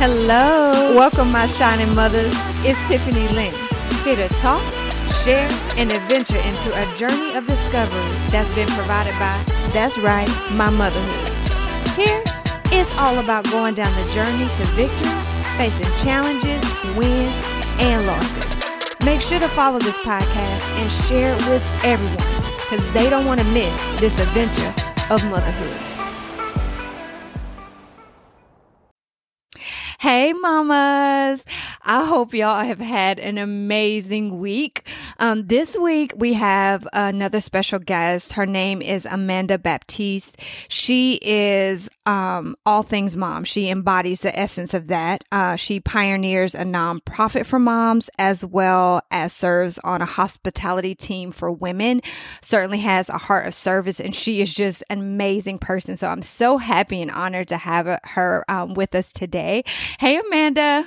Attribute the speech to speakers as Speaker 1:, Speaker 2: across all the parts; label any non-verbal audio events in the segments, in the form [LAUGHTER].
Speaker 1: Hello. Welcome, my shining mothers. It's Tiffany Lynn, here to talk, share, and adventure into a journey of discovery that's been provided by, that's right, my motherhood. Here, it's all about going down the journey to victory, facing challenges, wins, and losses. Make sure to follow this podcast and share it with everyone because they don't want to miss this adventure of motherhood. Hey, mamas. I hope y'all have had an amazing week. Um, this week we have another special guest. Her name is Amanda Baptist. She is um, all things mom. She embodies the essence of that. Uh, she pioneers a nonprofit for moms as well as serves on a hospitality team for women. Certainly has a heart of service, and she is just an amazing person. So I'm so happy and honored to have her um, with us today. Hey, Amanda.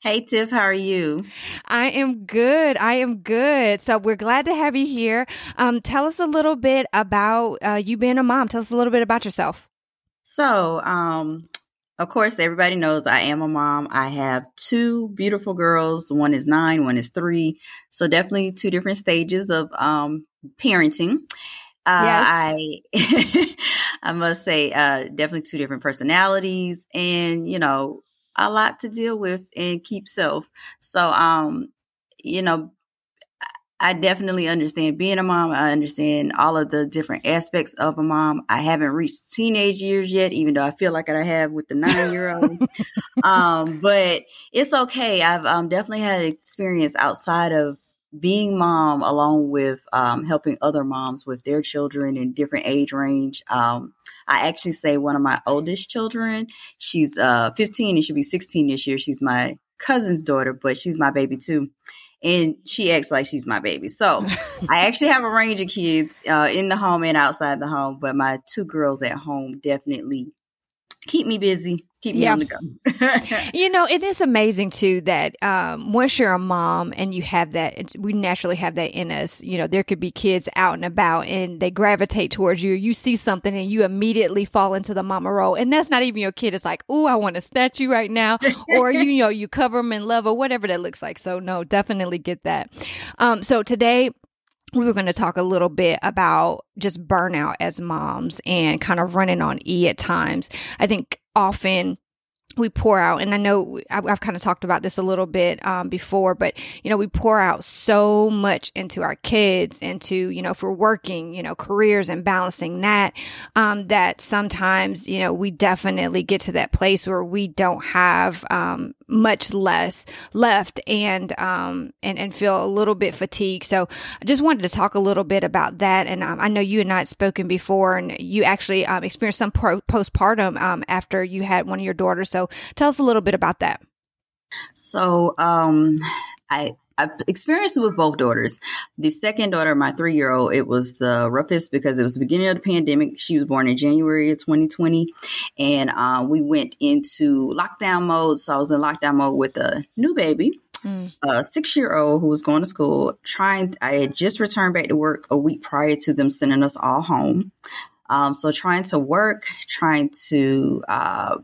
Speaker 2: Hey, Tiff, how are you?
Speaker 1: I am good. I am good. So we're glad to have you here. Um, tell us a little bit about uh, you being a mom. Tell us a little bit about yourself.
Speaker 2: So, um, of course, everybody knows I am a mom. I have two beautiful girls. One is nine, one is three. So definitely two different stages of um, parenting. Uh, yes. I [LAUGHS] I must say, uh, definitely two different personalities, and you know, a lot to deal with and keep self. So, um, you know, I definitely understand being a mom. I understand all of the different aspects of a mom. I haven't reached teenage years yet, even though I feel like I have with the nine year old. [LAUGHS] um, but it's okay. I've um, definitely had experience outside of being mom, along with um, helping other moms with their children in different age range. I actually say one of my oldest children, she's uh, 15 and she'll be 16 this year. She's my cousin's daughter, but she's my baby too. And she acts like she's my baby. So [LAUGHS] I actually have a range of kids uh, in the home and outside the home, but my two girls at home definitely keep me busy keep me yeah. on the go. [LAUGHS]
Speaker 1: you know, it is amazing too that um, once you're a mom and you have that, we naturally have that in us. You know, there could be kids out and about and they gravitate towards you. You see something and you immediately fall into the mama role, and that's not even your kid. It's like, oh, I want to snatch you right now, [LAUGHS] or you, you know, you cover them in love or whatever that looks like. So no, definitely get that. Um, so today we were going to talk a little bit about just burnout as moms and kind of running on E at times. I think often we pour out and i know i've, kind of talked about this a little bit um, before but you know we pour out so much into our kids into you know if we're working you know careers and balancing that um, that sometimes you know we definitely get to that place where we don't have um, much less left and um and and feel a little bit fatigued. So i just wanted to talk a little bit about that. And um, i know you and i had spoken before and you actually um, experienced some pro- postpartum um, after you had one of your daughters. So tell us a little bit about that.
Speaker 2: So um i I've experienced it with both daughters. The second daughter, my three year old, it was the roughest because it was the beginning of the pandemic. She was born in January of 2020, and uh, we went into lockdown mode. So I was in lockdown mode with a new baby. Mm. A six year old who was going to school, trying, I had just returned back to work a week prior to them sending us all home. Um, so trying to work, trying to uh,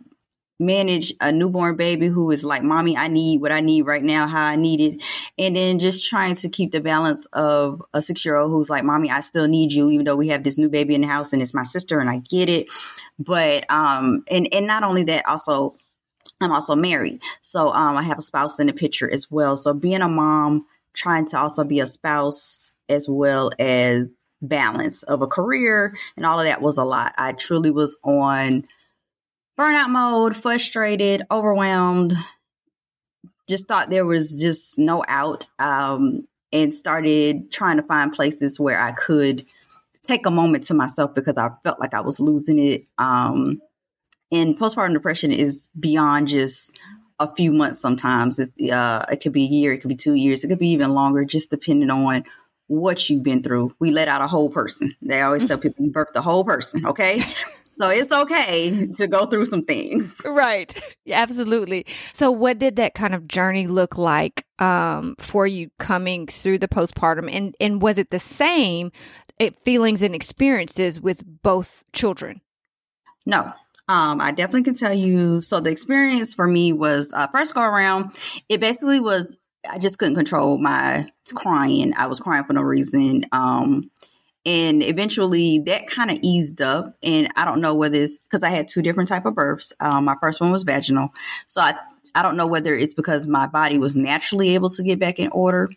Speaker 2: manage a newborn baby who is like, Mommy, I need what I need right now, how I need it. And then just trying to keep the balance of a six year old who's like, Mommy, I still need you, even though we have this new baby in the house and it's my sister and I get it. But, um, and, and not only that, also, I'm also married. So, um, I have a spouse in the picture as well. So being a mom, trying to also be a spouse as well as balance of a career and all of that was a lot. I truly was on, burnout mode, frustrated, overwhelmed, just thought there was just no out um, and started trying to find places where I could take a moment to myself because I felt like I was losing it. Um, and postpartum depression is beyond just a few months sometimes. It's, uh, it could be a year, it could be two years, it could be even longer, just depending on what you've been through. We let out a whole person. They always [LAUGHS] tell people you birthed a whole person, okay? [LAUGHS] So it's okay [LAUGHS] to go through some things.
Speaker 1: Right. Yeah, absolutely. So what did that kind of journey look like um, for you coming through the postpartum and and was it the same it, feelings and experiences with both children?
Speaker 2: No. Um, I definitely can tell you. So the experience for me was uh, first go around. It basically was I just couldn't control my crying. I was crying for no reason. Um, and eventually that kind of eased up. And I don't know whether it's because I had two different type of births. Um, my first one was vaginal, so I I don't know whether it's because my body was naturally able to get back in order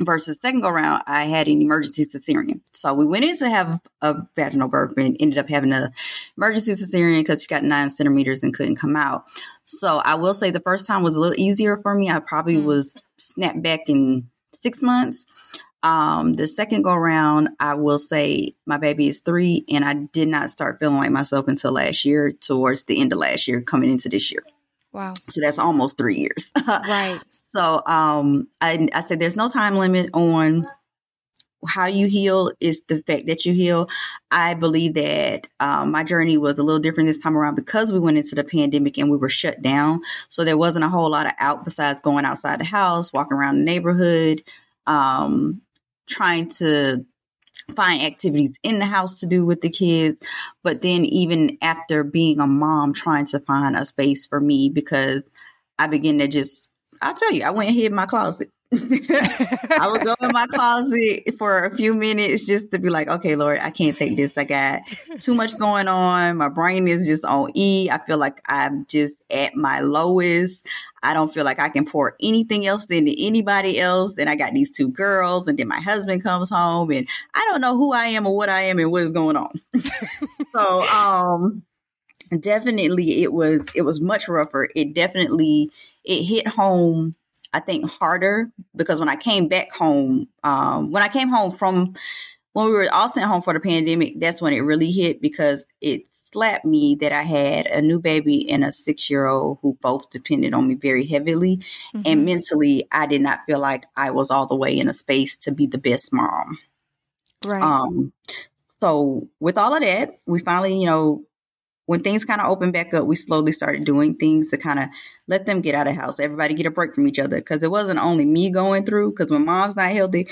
Speaker 2: versus second go round, I had an emergency cesarean. So we went in to have a vaginal birth and ended up having an emergency cesarean because she got nine centimeters and couldn't come out. So I will say the first time was a little easier for me. I probably mm-hmm. was snapped back in six months. Um, the second go round, I will say my baby is three, and I did not start feeling like myself until last year, towards the end of last year, coming into this year.
Speaker 1: Wow.
Speaker 2: So that's almost three years. [LAUGHS]
Speaker 1: right.
Speaker 2: So um, I, I said there's no time limit on how you heal is the fact that you heal. I believe that um, my journey was a little different this time around because we went into the pandemic and we were shut down. So there wasn't a whole lot of out besides going outside the house, walking around the neighborhood, um, trying to find activities in the house to do with the kids. But then, even after being a mom, trying to find a space for me because I began to just, I'll tell you, I went and hid in my closet. I would go in my closet for a few minutes just to be like, okay, Lord, I can't take this. I got too much going on. My brain is just on E. I feel like I'm just at my lowest. I don't feel like I can pour anything else into anybody else. And I got these two girls, and then my husband comes home, and I don't know who I am or what I am and what is going on. [LAUGHS] so, um, definitely, it was it was much rougher. It definitely it hit home I think harder because when I came back home, um, when I came home from when we were all sent home for the pandemic, that's when it really hit because it slapped me that I had a new baby and a six year old who both depended on me very heavily. Mm-hmm. And mentally, I did not feel like I was all the way in a space to be the best mom.
Speaker 1: Right.
Speaker 2: Um, so with all of that, we finally, you know, when things kind of opened back up, we slowly started doing things to kind of let them get out of house. Everybody get a break from each other because it wasn't only me going through. Because when mom's not healthy,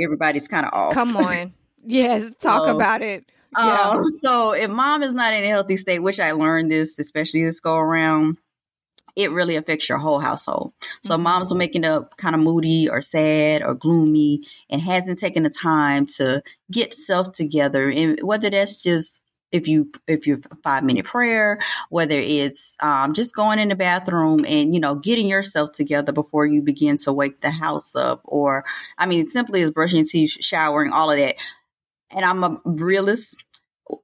Speaker 2: everybody's kind of off.
Speaker 1: Come on, [LAUGHS] yes, talk so, about it. Yeah.
Speaker 2: Um, so if mom is not in a healthy state, which I learned this, especially this go around, it really affects your whole household. So mm-hmm. moms are making up kind of moody or sad or gloomy and hasn't taken the time to get self together. And whether that's just if you if you five minute prayer whether it's um, just going in the bathroom and you know getting yourself together before you begin to wake the house up or i mean simply as brushing teeth showering all of that. And i'm a realist.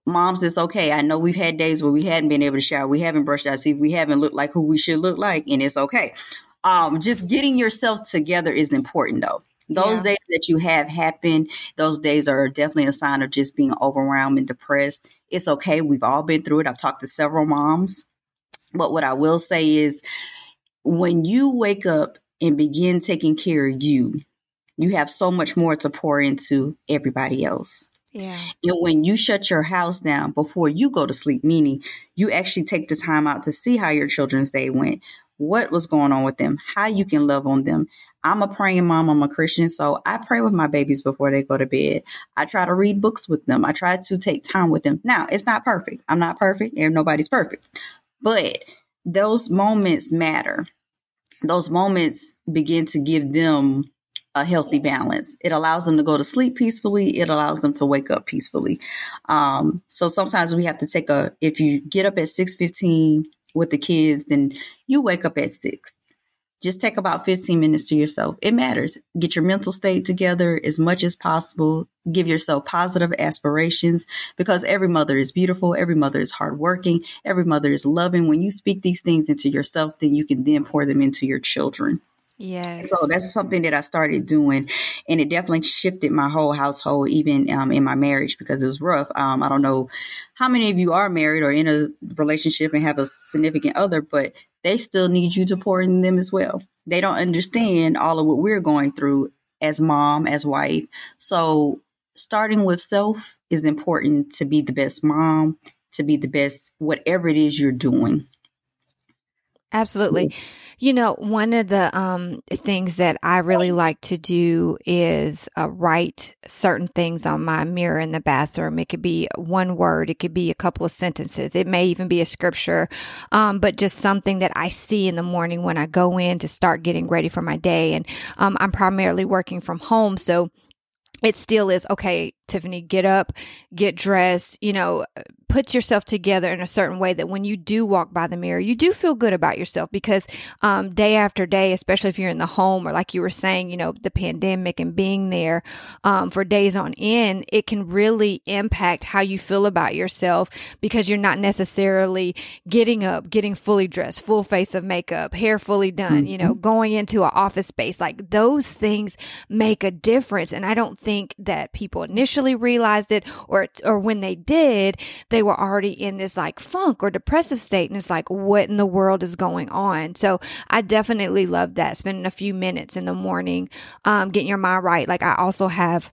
Speaker 2: Moms it's okay. I know we've had days where we hadn't been able to shower. We haven't brushed our teeth. We haven't looked like who we should look like and it's okay. Um, just getting yourself together is important though. Those yeah. days that you have happen, those days are definitely a sign of just being overwhelmed and depressed. It's okay. We've all been through it. I've talked to several moms. But what I will say is when you wake up and begin taking care of you, you have so much more to pour into everybody else.
Speaker 1: Yeah.
Speaker 2: And when you shut your house down before you go to sleep, meaning you actually take the time out to see how your children's day went, what was going on with them, how you can love on them. I'm a praying mom, I'm a Christian, so I pray with my babies before they go to bed. I try to read books with them. I try to take time with them. Now, it's not perfect. I'm not perfect, and nobody's perfect. But those moments matter. Those moments begin to give them a healthy balance. It allows them to go to sleep peacefully. It allows them to wake up peacefully. Um, so sometimes we have to take a, if you get up at 6.15 with the kids, then you wake up at 6 just take about 15 minutes to yourself. It matters. Get your mental state together as much as possible. Give yourself positive aspirations because every mother is beautiful. Every mother is hardworking. Every mother is loving. When you speak these things into yourself, then you can then pour them into your children.
Speaker 1: Yes.
Speaker 2: So that's something that I started doing, and it definitely shifted my whole household, even um, in my marriage, because it was rough. Um, I don't know how many of you are married or in a relationship and have a significant other, but they still need you to pour in them as well. They don't understand all of what we're going through as mom, as wife. So starting with self is important to be the best mom, to be the best whatever it is you're doing.
Speaker 1: Absolutely. You know, one of the um, things that I really like to do is uh, write certain things on my mirror in the bathroom. It could be one word, it could be a couple of sentences, it may even be a scripture, um, but just something that I see in the morning when I go in to start getting ready for my day. And um, I'm primarily working from home. So it still is okay, Tiffany, get up, get dressed, you know, put yourself together in a certain way that when you do walk by the mirror, you do feel good about yourself because um, day after day, especially if you're in the home or like you were saying, you know, the pandemic and being there um, for days on end, it can really impact how you feel about yourself because you're not necessarily getting up, getting fully dressed, full face of makeup, hair fully done, you know, mm-hmm. going into an office space. Like those things make a difference. And I don't think that people initially realized it or, or when they did, they they were already in this like funk or depressive state. And it's like, what in the world is going on? So I definitely love that. Spending a few minutes in the morning, um, getting your mind right. Like I also have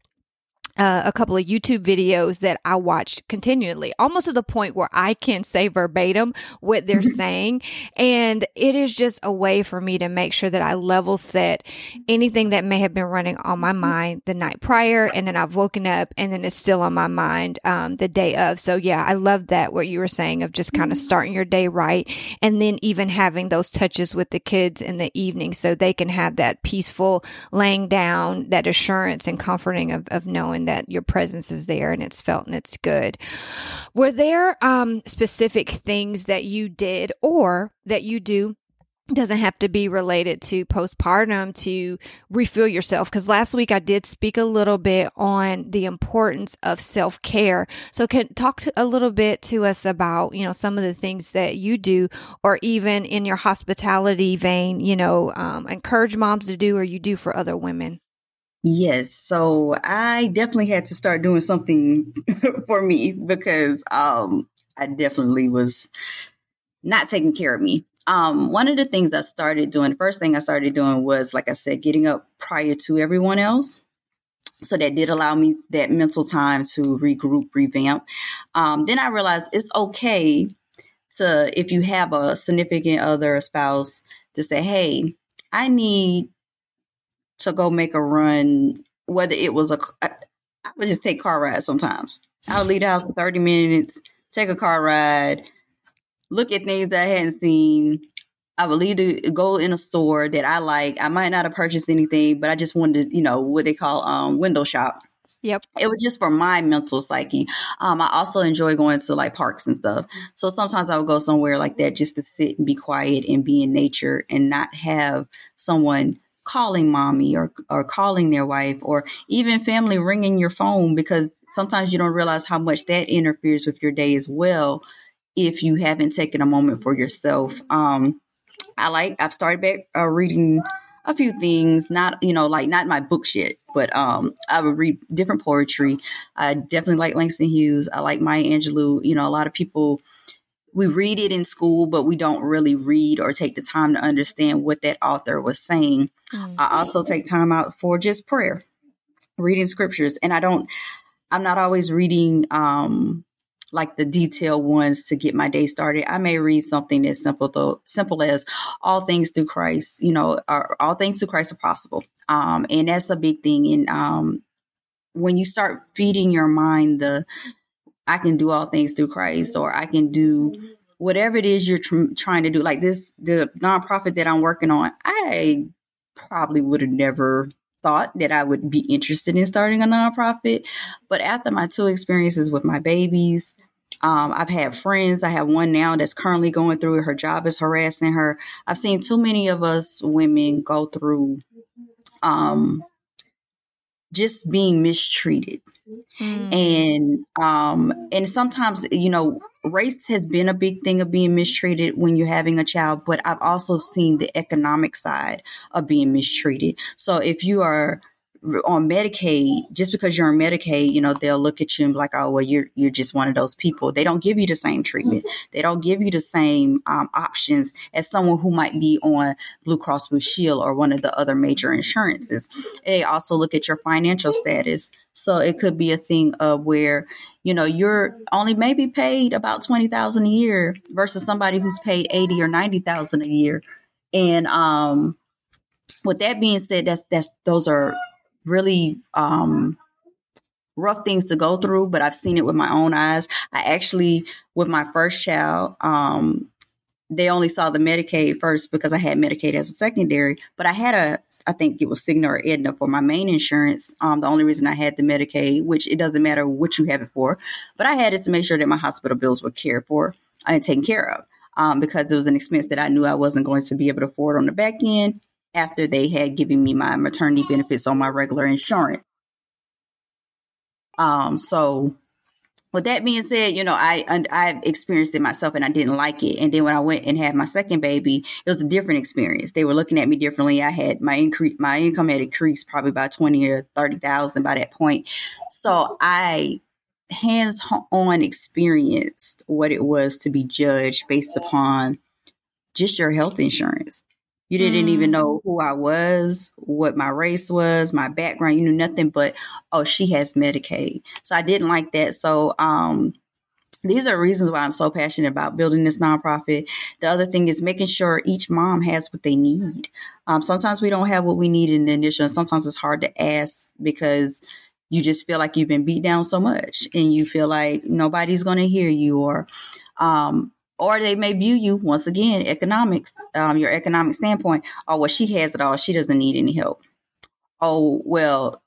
Speaker 1: uh, a couple of YouTube videos that I watch continually, almost to the point where I can say verbatim what they're mm-hmm. saying. And it is just a way for me to make sure that I level set anything that may have been running on my mind the night prior. And then I've woken up and then it's still on my mind um, the day of. So, yeah, I love that, what you were saying of just kind of mm-hmm. starting your day right. And then even having those touches with the kids in the evening so they can have that peaceful laying down, that assurance and comforting of, of knowing that your presence is there and it's felt and it's good. Were there um, specific things that you did or that you do doesn't have to be related to postpartum to refill yourself because last week I did speak a little bit on the importance of self-care. So can talk to, a little bit to us about, you know, some of the things that you do or even in your hospitality vein, you know, um, encourage moms to do or you do for other women.
Speaker 2: Yes. So I definitely had to start doing something [LAUGHS] for me because um, I definitely was not taking care of me. Um, one of the things I started doing, the first thing I started doing was, like I said, getting up prior to everyone else. So that did allow me that mental time to regroup, revamp. Um, then I realized it's okay to, if you have a significant other, a spouse, to say, hey, I need to go make a run, whether it was a, I would just take car rides sometimes. I would leave the house for 30 minutes, take a car ride, look at things that I hadn't seen. I would leave to go in a store that I like. I might not have purchased anything, but I just wanted to, you know, what they call um, window shop.
Speaker 1: Yep.
Speaker 2: It was just for my mental psyche. Um, I also enjoy going to like parks and stuff. So sometimes I would go somewhere like that just to sit and be quiet and be in nature and not have someone calling mommy or, or calling their wife or even family ringing your phone because sometimes you don't realize how much that interferes with your day as well if you haven't taken a moment for yourself. Um, I like, I've started back uh, reading a few things, not, you know, like not my books yet, but um, I would read different poetry. I definitely like Langston Hughes. I like Maya Angelou. You know, a lot of people we read it in school, but we don't really read or take the time to understand what that author was saying. Mm-hmm. I also take time out for just prayer, reading scriptures. And I don't, I'm not always reading um, like the detailed ones to get my day started. I may read something as simple though simple as all things through Christ, you know, are, all things through Christ are possible. Um, and that's a big thing. And um, when you start feeding your mind the I can do all things through Christ, or I can do whatever it is you're tr- trying to do. Like this, the nonprofit that I'm working on, I probably would have never thought that I would be interested in starting a nonprofit. But after my two experiences with my babies, um, I've had friends. I have one now that's currently going through it. Her job is harassing her. I've seen too many of us women go through um, just being mistreated. Mm. And um and sometimes you know race has been a big thing of being mistreated when you're having a child, but I've also seen the economic side of being mistreated. So if you are on Medicaid, just because you're on Medicaid, you know, they'll look at you and be like, oh, well, you're, you're just one of those people. They don't give you the same treatment. They don't give you the same um, options as someone who might be on Blue Cross Blue Shield or one of the other major insurances. They also look at your financial status. So it could be a thing of where, you know, you're only maybe paid about 20,000 a year versus somebody who's paid 80 or 90,000 a year. And, um, with that being said, that's, that's, those are really um, rough things to go through, but I've seen it with my own eyes. I actually, with my first child, um, they only saw the Medicaid first because I had Medicaid as a secondary, but I had a, I think it was Cigna or Aetna for my main insurance. Um, the only reason I had the Medicaid, which it doesn't matter what you have it for, but I had it to make sure that my hospital bills were cared for and taken care of. Um, because it was an expense that I knew I wasn't going to be able to afford on the back end after they had given me my maternity benefits on my regular insurance. Um, so with that being said, you know, I I experienced it myself and I didn't like it. And then when I went and had my second baby, it was a different experience. They were looking at me differently. I had my increase, my income had increased probably by twenty or thirty thousand by that point. So I hands on experienced what it was to be judged based upon just your health insurance. You didn't mm. even know who I was, what my race was, my background. You knew nothing but, oh, she has Medicaid. So I didn't like that. So, um, these are reasons why I'm so passionate about building this nonprofit. The other thing is making sure each mom has what they need. Um, sometimes we don't have what we need in the initial, and sometimes it's hard to ask because you just feel like you've been beat down so much and you feel like nobody's going to hear you or um, or they may view you once again economics um, your economic standpoint oh well she has it all. She doesn't need any help. Oh well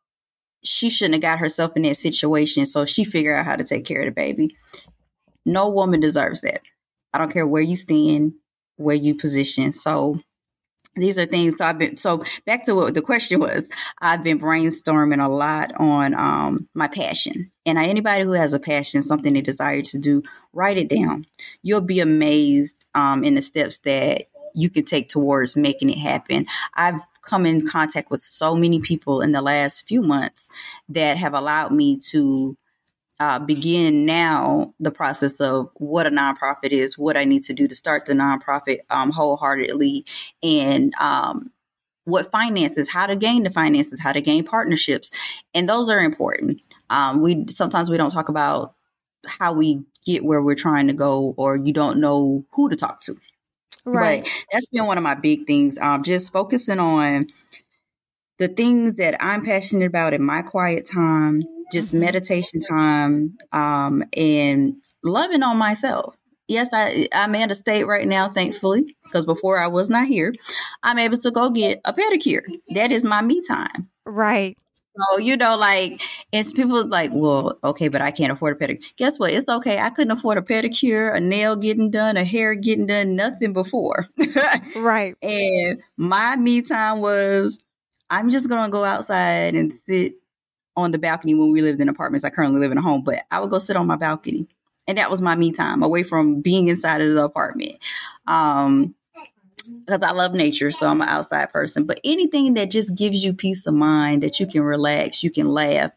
Speaker 2: she shouldn't have got herself in that situation so she figured out how to take care of the baby. No woman deserves that. I don't care where you stand where you position. So these are things so i've been so back to what the question was i've been brainstorming a lot on um, my passion. And I, anybody who has a passion something they desire to do write it down. You'll be amazed um, in the steps that you can take towards making it happen. I've come in contact with so many people in the last few months that have allowed me to uh, begin now the process of what a nonprofit is, what I need to do to start the nonprofit um, wholeheartedly, and um, what finances, how to gain the finances, how to gain partnerships, and those are important. Um, we sometimes we don't talk about how we get where we're trying to go, or you don't know who to talk to. Right. But that's been one of my big things. Um, just focusing on the things that I'm passionate about in my quiet time just mm-hmm. meditation time um, and loving on myself. Yes, I, I'm in a state right now, thankfully, because before I was not here. I'm able to go get a pedicure. That is my me time.
Speaker 1: Right.
Speaker 2: So, you know, like, it's people like, well, okay, but I can't afford a pedicure. Guess what? It's okay. I couldn't afford a pedicure, a nail getting done, a hair getting done, nothing before.
Speaker 1: right. [LAUGHS]
Speaker 2: And my me time was, I'm just going to go outside and sit on the balcony when we lived in apartments. I currently live in a home, but I would go sit on my balcony. And that was my me time away from being inside of the apartment. Um, because I love nature, so I'm an outside person. But anything that just gives you peace of mind, that you can relax, you can laugh,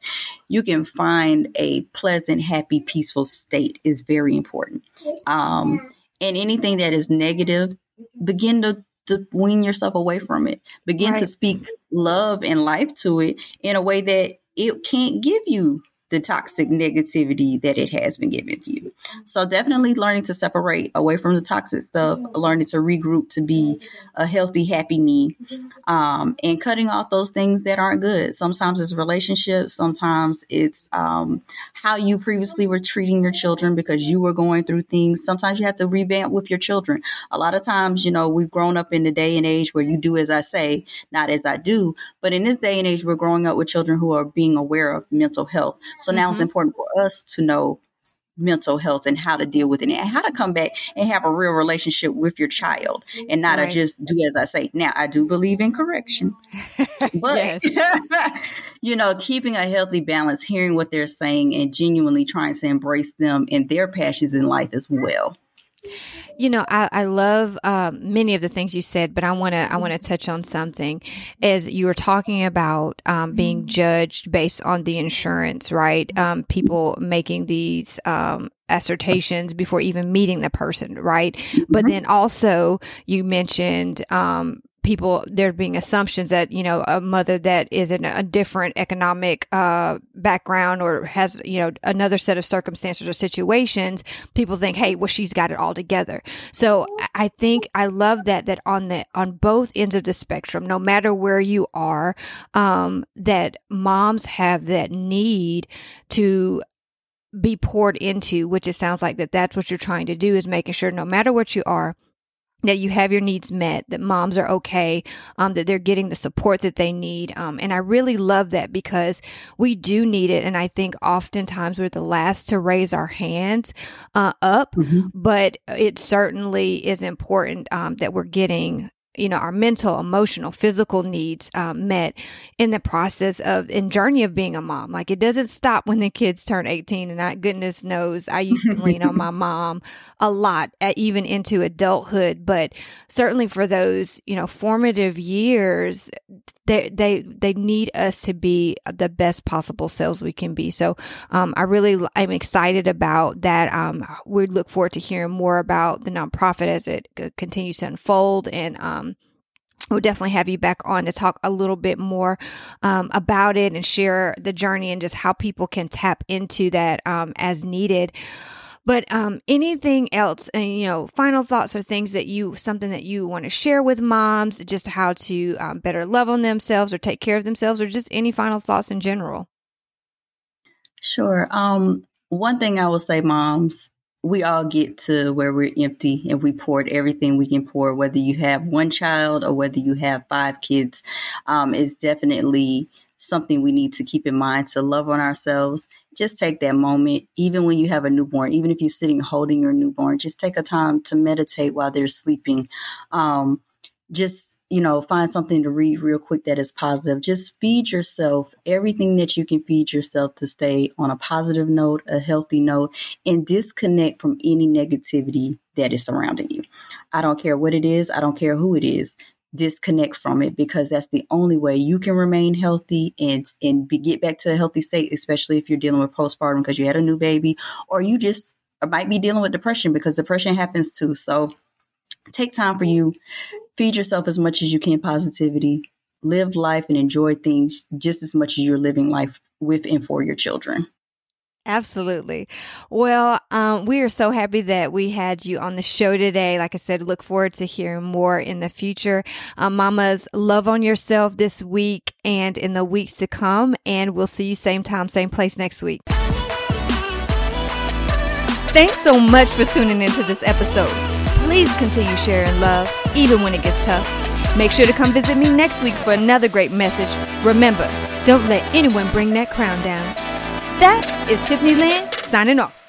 Speaker 2: you can find a pleasant, happy, peaceful state is very important. Um, and anything that is negative, begin to, to wean yourself away from it. Begin right. to speak love and life to it in a way that it can't give you the toxic negativity that it has been given to you. So definitely learning to separate away from the toxic stuff, learning to regroup to be a healthy, happy me, um, and cutting off those things that aren't good. Sometimes it's relationships, sometimes it's um, how you previously were treating your children because you were going through things. Sometimes you have to revamp with your children. A lot of times, you know, we've grown up in the day and age where you do as I say, not as I do. But in this day and age, we're growing up with children who are being aware of mental health. So now mm-hmm. it's important for us to know mental health and how to deal with it and how to come back and have a real relationship with your child and not right. just do as I say. Now, I do believe in correction, [LAUGHS] but [LAUGHS] you know, keeping a healthy balance, hearing what they're saying and genuinely trying to embrace them and their passions in life as well.
Speaker 1: You know, I, I love um, many of the things you said, but I want to I want to touch on something. As you were talking about um, being mm-hmm. judged based on the insurance, right? Um, people making these um, assertions before even meeting the person, right? Mm-hmm. But then also you mentioned um, people there being assumptions that you know a mother that is in a different economic uh, background or has you know another set of circumstances or situations people think hey well she's got it all together. So i think i love that that on the on both ends of the spectrum no matter where you are um, that moms have that need to be poured into which it sounds like that that's what you're trying to do is making sure no matter what you are that you have your needs met, that moms are okay, um, that they're getting the support that they need. Um, and I really love that because we do need it. And I think oftentimes we're the last to raise our hands uh, up, mm-hmm. but it certainly is important um, that we're getting you know, our mental, emotional, physical needs um, met in the process of and journey of being a mom. Like it doesn't stop when the kids turn 18. And I, goodness knows, I used to lean on my [LAUGHS] mom a lot, at, even into adulthood. But certainly for those, you know, formative years, they they they need us to be the best possible selves we can be. So um, I really I'm excited about that. Um, we look forward to hearing more about the nonprofit as it continues to unfold and um, we'll definitely have you back on to talk a little bit more um, about it and share the journey and just how people can tap into that um, as needed. But um, anything else, uh, you know, final thoughts or things that you, something that you want to share with moms, just how to um, better love on themselves or take care of themselves, or just any final thoughts in general?
Speaker 2: Sure. Um, one thing I will say, moms, we all get to where we're empty and we poured everything we can pour, whether you have one child or whether you have five kids, um, is definitely something we need to keep in mind to love on ourselves. Just take that moment, even when you have a newborn, even if you're sitting holding your newborn, just take a time to meditate while they're sleeping. Um, just you know, find something to read real quick that is positive. Just feed yourself everything that you can feed yourself to stay on a positive note, a healthy note, and disconnect from any negativity that is surrounding you. I don't care what it is, I don't care who it is. Disconnect from it because that's the only way you can remain healthy and and be, get back to a healthy state, especially if you're dealing with postpartum because you had a new baby or you just might be dealing with depression because depression happens too. So take time for you feed yourself as much as you can positivity, live life and enjoy things just as much as you're living life with and for your children.
Speaker 1: Absolutely. Well, um, we are so happy that we had you on the show today. Like I said, look forward to hearing more in the future. Um, mamas, love on yourself this week and in the weeks to come. And we'll see you same time, same place next week. Thanks so much for tuning into this episode. Please continue sharing love even when it gets tough. Make sure to come visit me next week for another great message. Remember, don't let anyone bring that crown down. That is Tiffany Lynn signing off.